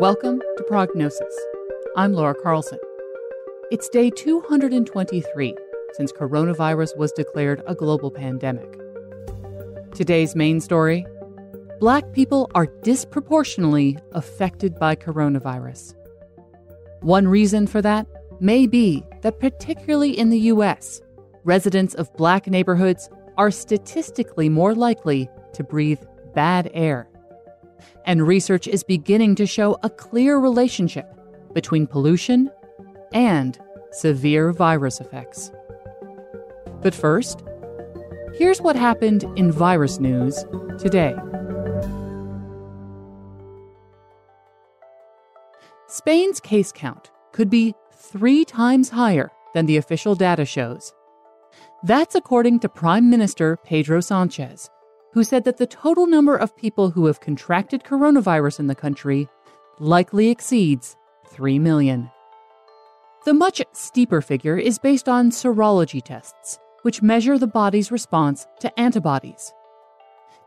Welcome to Prognosis. I'm Laura Carlson. It's day 223 since coronavirus was declared a global pandemic. Today's main story Black people are disproportionately affected by coronavirus. One reason for that may be that, particularly in the U.S., residents of black neighborhoods are statistically more likely to breathe bad air and research is beginning to show a clear relationship between pollution and severe virus effects. But first, here's what happened in virus news today. Spain's case count could be three times higher than the official data shows. That's according to Prime Minister Pedro Sanchez, who said that the total number of people who have contracted coronavirus in the country likely exceeds 3 million. The much steeper figure is based on serology tests, which measure the body's response to antibodies.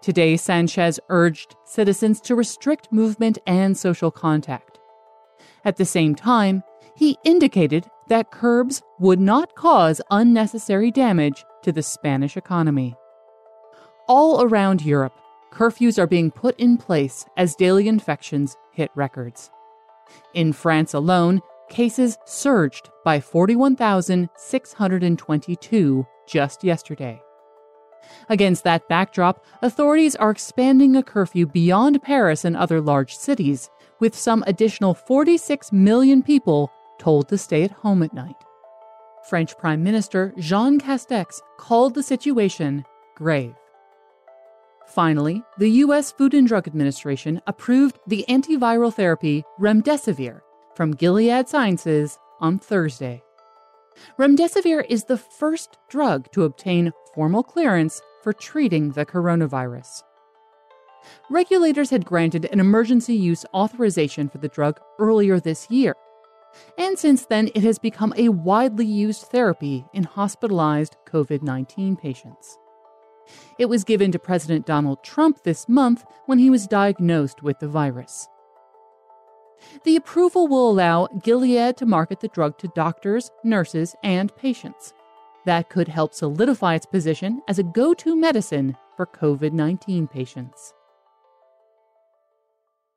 Today, Sanchez urged citizens to restrict movement and social contact. At the same time, he indicated that curbs would not cause unnecessary damage to the Spanish economy. All around Europe, curfews are being put in place as daily infections hit records. In France alone, cases surged by 41,622 just yesterday. Against that backdrop, authorities are expanding a curfew beyond Paris and other large cities, with some additional 46 million people told to stay at home at night. French Prime Minister Jean Castex called the situation grave. Finally, the U.S. Food and Drug Administration approved the antiviral therapy remdesivir from Gilead Sciences on Thursday. Remdesivir is the first drug to obtain formal clearance for treating the coronavirus. Regulators had granted an emergency use authorization for the drug earlier this year, and since then it has become a widely used therapy in hospitalized COVID 19 patients. It was given to President Donald Trump this month when he was diagnosed with the virus. The approval will allow Gilead to market the drug to doctors, nurses, and patients. That could help solidify its position as a go to medicine for COVID 19 patients.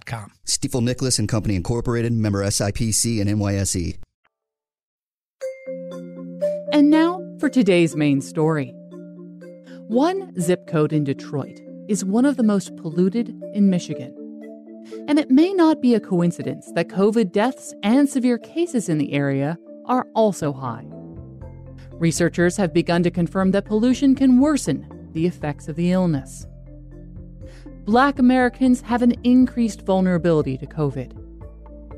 com. Stifel Nicolaus and Company Incorporated, member SIPC and NYSE. And now for today's main story. One zip code in Detroit is one of the most polluted in Michigan. And it may not be a coincidence that COVID deaths and severe cases in the area are also high. Researchers have begun to confirm that pollution can worsen the effects of the illness black Americans have an increased vulnerability to COVID.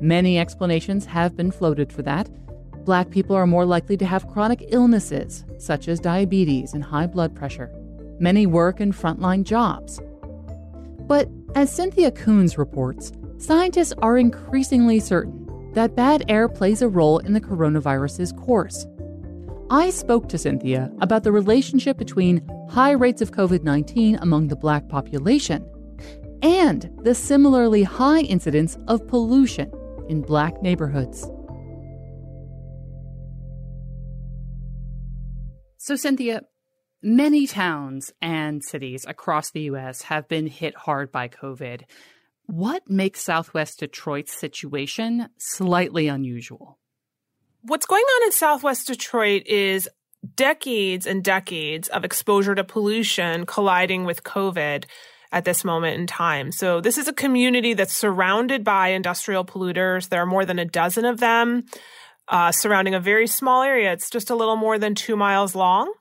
Many explanations have been floated for that. Black people are more likely to have chronic illnesses, such as diabetes and high blood pressure. Many work in frontline jobs. But as Cynthia Koons reports, scientists are increasingly certain that bad air plays a role in the coronavirus's course. I spoke to Cynthia about the relationship between high rates of COVID 19 among the black population and the similarly high incidence of pollution in black neighborhoods. So, Cynthia, many towns and cities across the U.S. have been hit hard by COVID. What makes Southwest Detroit's situation slightly unusual? What's going on in Southwest Detroit is decades and decades of exposure to pollution colliding with COVID at this moment in time. So this is a community that's surrounded by industrial polluters. There are more than a dozen of them uh, surrounding a very small area. It's just a little more than two miles long.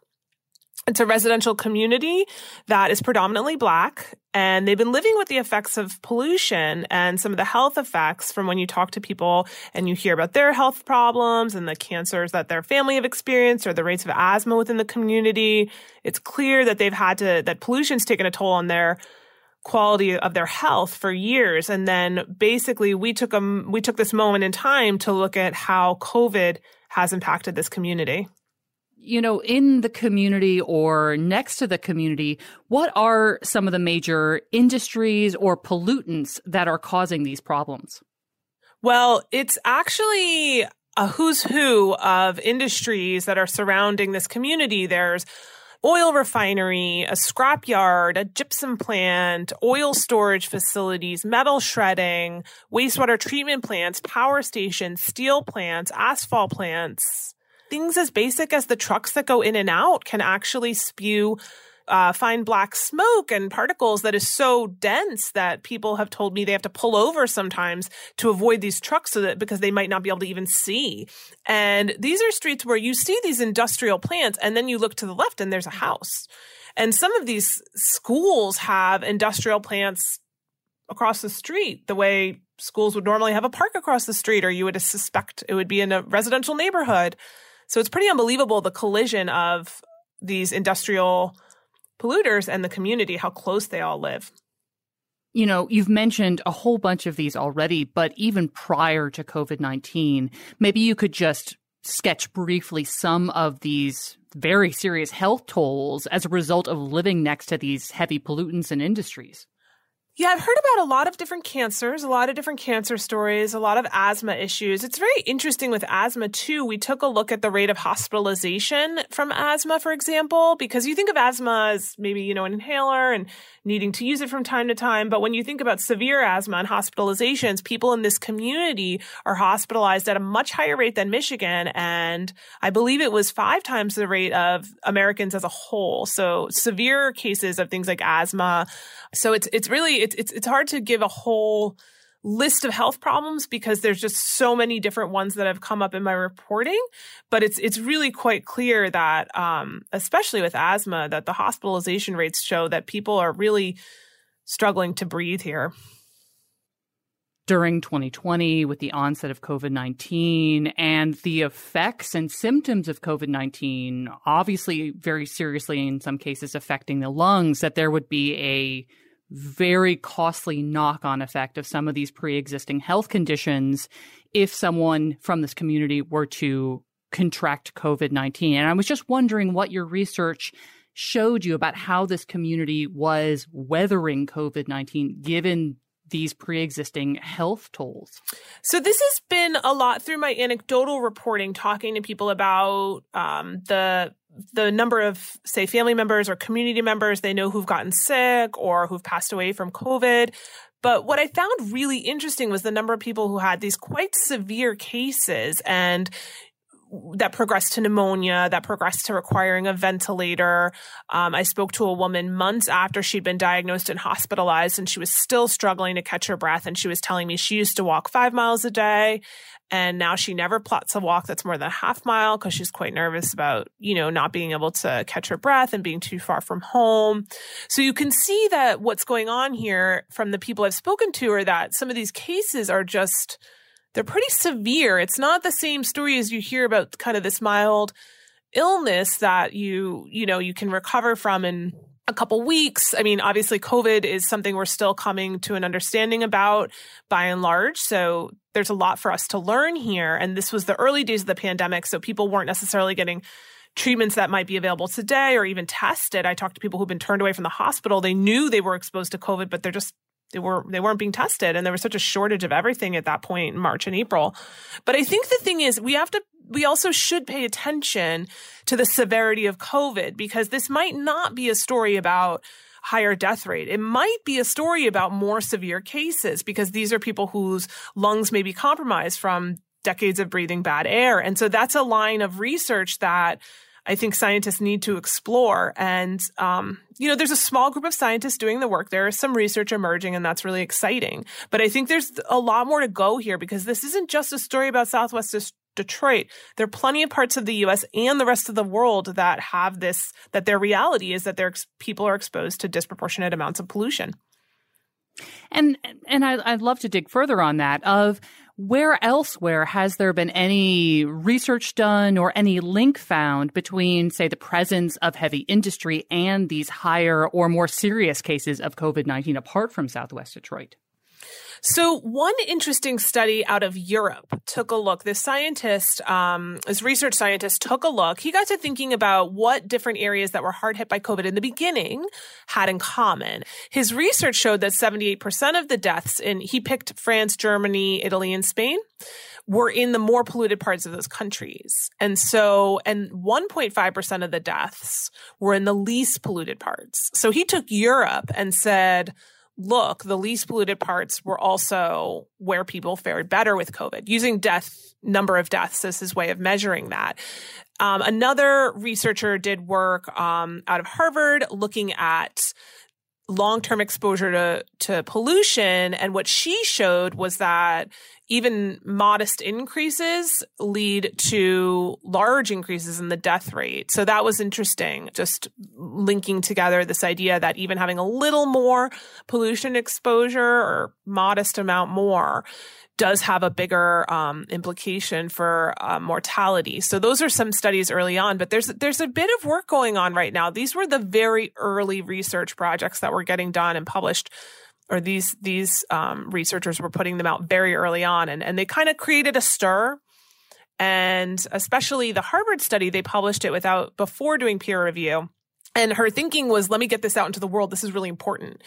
It's a residential community that is predominantly black and they've been living with the effects of pollution and some of the health effects from when you talk to people and you hear about their health problems and the cancers that their family have experienced or the rates of asthma within the community. It's clear that they've had to, that pollution's taken a toll on their quality of their health for years. And then basically we took a, we took this moment in time to look at how COVID has impacted this community you know, in the community or next to the community, what are some of the major industries or pollutants that are causing these problems? Well, it's actually a who's who of industries that are surrounding this community. There's oil refinery, a scrapyard, a gypsum plant, oil storage facilities, metal shredding, wastewater treatment plants, power stations, steel plants, asphalt plants, things as basic as the trucks that go in and out can actually spew uh, fine black smoke and particles that is so dense that people have told me they have to pull over sometimes to avoid these trucks so that because they might not be able to even see. And these are streets where you see these industrial plants and then you look to the left and there's a house. And some of these schools have industrial plants across the street the way schools would normally have a park across the street or you would suspect it would be in a residential neighborhood. So it's pretty unbelievable the collision of these industrial polluters and the community, how close they all live. You know, you've mentioned a whole bunch of these already, but even prior to COVID 19, maybe you could just sketch briefly some of these very serious health tolls as a result of living next to these heavy pollutants and industries. Yeah, I've heard about a lot of different cancers, a lot of different cancer stories, a lot of asthma issues. It's very interesting with asthma too. We took a look at the rate of hospitalization from asthma, for example, because you think of asthma as maybe, you know, an inhaler and needing to use it from time to time. But when you think about severe asthma and hospitalizations, people in this community are hospitalized at a much higher rate than Michigan. And I believe it was five times the rate of Americans as a whole. So severe cases of things like asthma. So it's, it's really, it's it's it's hard to give a whole list of health problems because there's just so many different ones that have come up in my reporting but it's it's really quite clear that um, especially with asthma that the hospitalization rates show that people are really struggling to breathe here. During 2020 with the onset of COVID 19 and the effects and symptoms of COVID 19, obviously very seriously in some cases affecting the lungs, that there would be a very costly knock on effect of some of these pre existing health conditions if someone from this community were to contract COVID 19. And I was just wondering what your research showed you about how this community was weathering COVID 19 given these pre-existing health tolls? So this has been a lot through my anecdotal reporting, talking to people about um, the the number of, say, family members or community members they know who've gotten sick or who've passed away from COVID. But what I found really interesting was the number of people who had these quite severe cases and that progressed to pneumonia, that progressed to requiring a ventilator. Um, I spoke to a woman months after she'd been diagnosed and hospitalized, and she was still struggling to catch her breath. And she was telling me she used to walk five miles a day and now she never plots a walk that's more than a half mile because she's quite nervous about, you know, not being able to catch her breath and being too far from home. So you can see that what's going on here from the people I've spoken to are that some of these cases are just, they're pretty severe. It's not the same story as you hear about kind of this mild illness that you, you know, you can recover from in a couple weeks. I mean, obviously, COVID is something we're still coming to an understanding about by and large. So there's a lot for us to learn here. And this was the early days of the pandemic. So people weren't necessarily getting treatments that might be available today or even tested. I talked to people who've been turned away from the hospital. They knew they were exposed to COVID, but they're just they were they weren't being tested and there was such a shortage of everything at that point in March and April. But I think the thing is we have to we also should pay attention to the severity of COVID because this might not be a story about higher death rate. It might be a story about more severe cases because these are people whose lungs may be compromised from decades of breathing bad air. And so that's a line of research that I think scientists need to explore. And, um, you know, there's a small group of scientists doing the work. There is some research emerging, and that's really exciting. But I think there's a lot more to go here because this isn't just a story about Southwest Detroit. There are plenty of parts of the U.S. and the rest of the world that have this, that their reality is that their people are exposed to disproportionate amounts of pollution. And and I, I'd love to dig further on that. Of where elsewhere has there been any research done or any link found between, say, the presence of heavy industry and these higher or more serious cases of COVID 19 apart from Southwest Detroit? So one interesting study out of Europe took a look. This scientist, um, this research scientist took a look. He got to thinking about what different areas that were hard hit by COVID in the beginning had in common. His research showed that 78% of the deaths in, he picked France, Germany, Italy, and Spain were in the more polluted parts of those countries. And so, and 1.5% of the deaths were in the least polluted parts. So he took Europe and said, look, the least polluted parts were also where people fared better with COVID, using death number of deaths as his way of measuring that. Um, another researcher did work um, out of Harvard looking at long-term exposure to to pollution and what she showed was that even modest increases lead to large increases in the death rate. So that was interesting, just linking together this idea that even having a little more pollution exposure or modest amount more does have a bigger um, implication for uh, mortality. So those are some studies early on, but there's there's a bit of work going on right now. These were the very early research projects that were getting done and published or these these um, researchers were putting them out very early on, and and they kind of created a stir. And especially the Harvard study, they published it without before doing peer review. And her thinking was, let me get this out into the world. This is really important.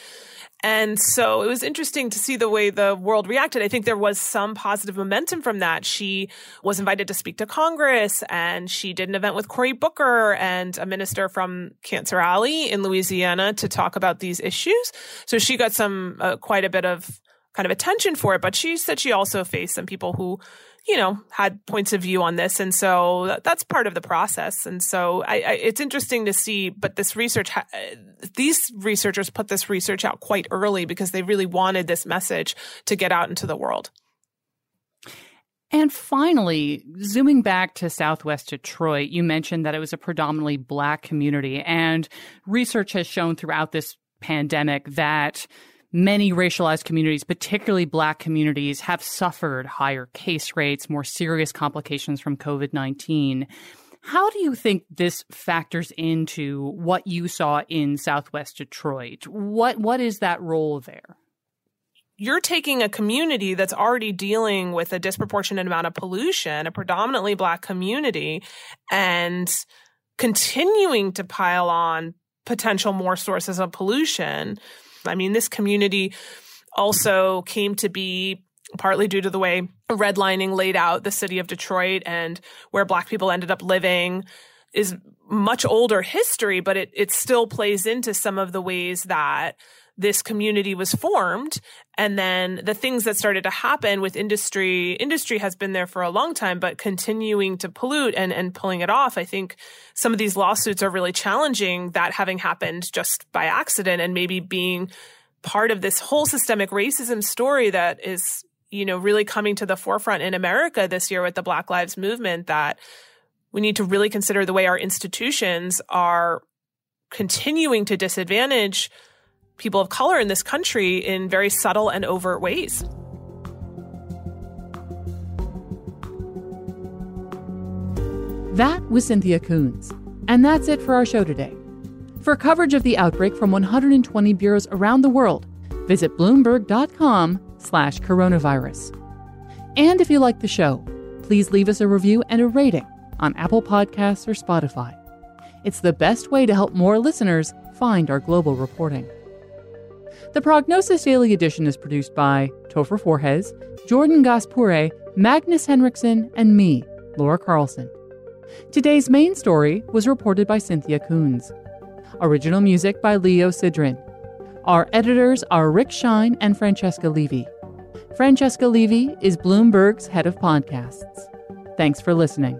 And so it was interesting to see the way the world reacted. I think there was some positive momentum from that. She was invited to speak to Congress and she did an event with Cory Booker and a minister from Cancer Alley in Louisiana to talk about these issues. So she got some, uh, quite a bit of kind of attention for it, but she said she also faced some people who you know, had points of view on this. And so that's part of the process. And so I, I, it's interesting to see, but this research, these researchers put this research out quite early because they really wanted this message to get out into the world. And finally, zooming back to Southwest Detroit, you mentioned that it was a predominantly black community, and research has shown throughout this pandemic that many racialized communities, particularly black communities, have suffered higher case rates, more serious complications from COVID 19. How do you think this factors into what you saw in Southwest Detroit? What what is that role there? You're taking a community that's already dealing with a disproportionate amount of pollution, a predominantly black community, and continuing to pile on potential more sources of pollution I mean, this community also came to be partly due to the way redlining laid out the city of Detroit and where black people ended up living is much older history, but it, it still plays into some of the ways that this community was formed. And then the things that started to happen with industry, industry has been there for a long time, but continuing to pollute and, and pulling it off. I think some of these lawsuits are really challenging that having happened just by accident and maybe being part of this whole systemic racism story that is, you know, really coming to the forefront in America this year with the Black Lives Movement that we need to really consider the way our institutions are continuing to disadvantage people of color in this country in very subtle and overt ways. That was Cynthia Koons. And that's it for our show today. For coverage of the outbreak from 120 bureaus around the world, visit bloomberg.com slash coronavirus. And if you like the show, please leave us a review and a rating on Apple Podcasts or Spotify. It's the best way to help more listeners find our global reporting. The Prognosis Daily Edition is produced by Topher Forhecz, Jordan Gass-Pooré, Magnus Henriksen, and me, Laura Carlson. Today's main story was reported by Cynthia Koons. Original music by Leo Sidran. Our editors are Rick Shine and Francesca Levy. Francesca Levy is Bloomberg's head of podcasts. Thanks for listening.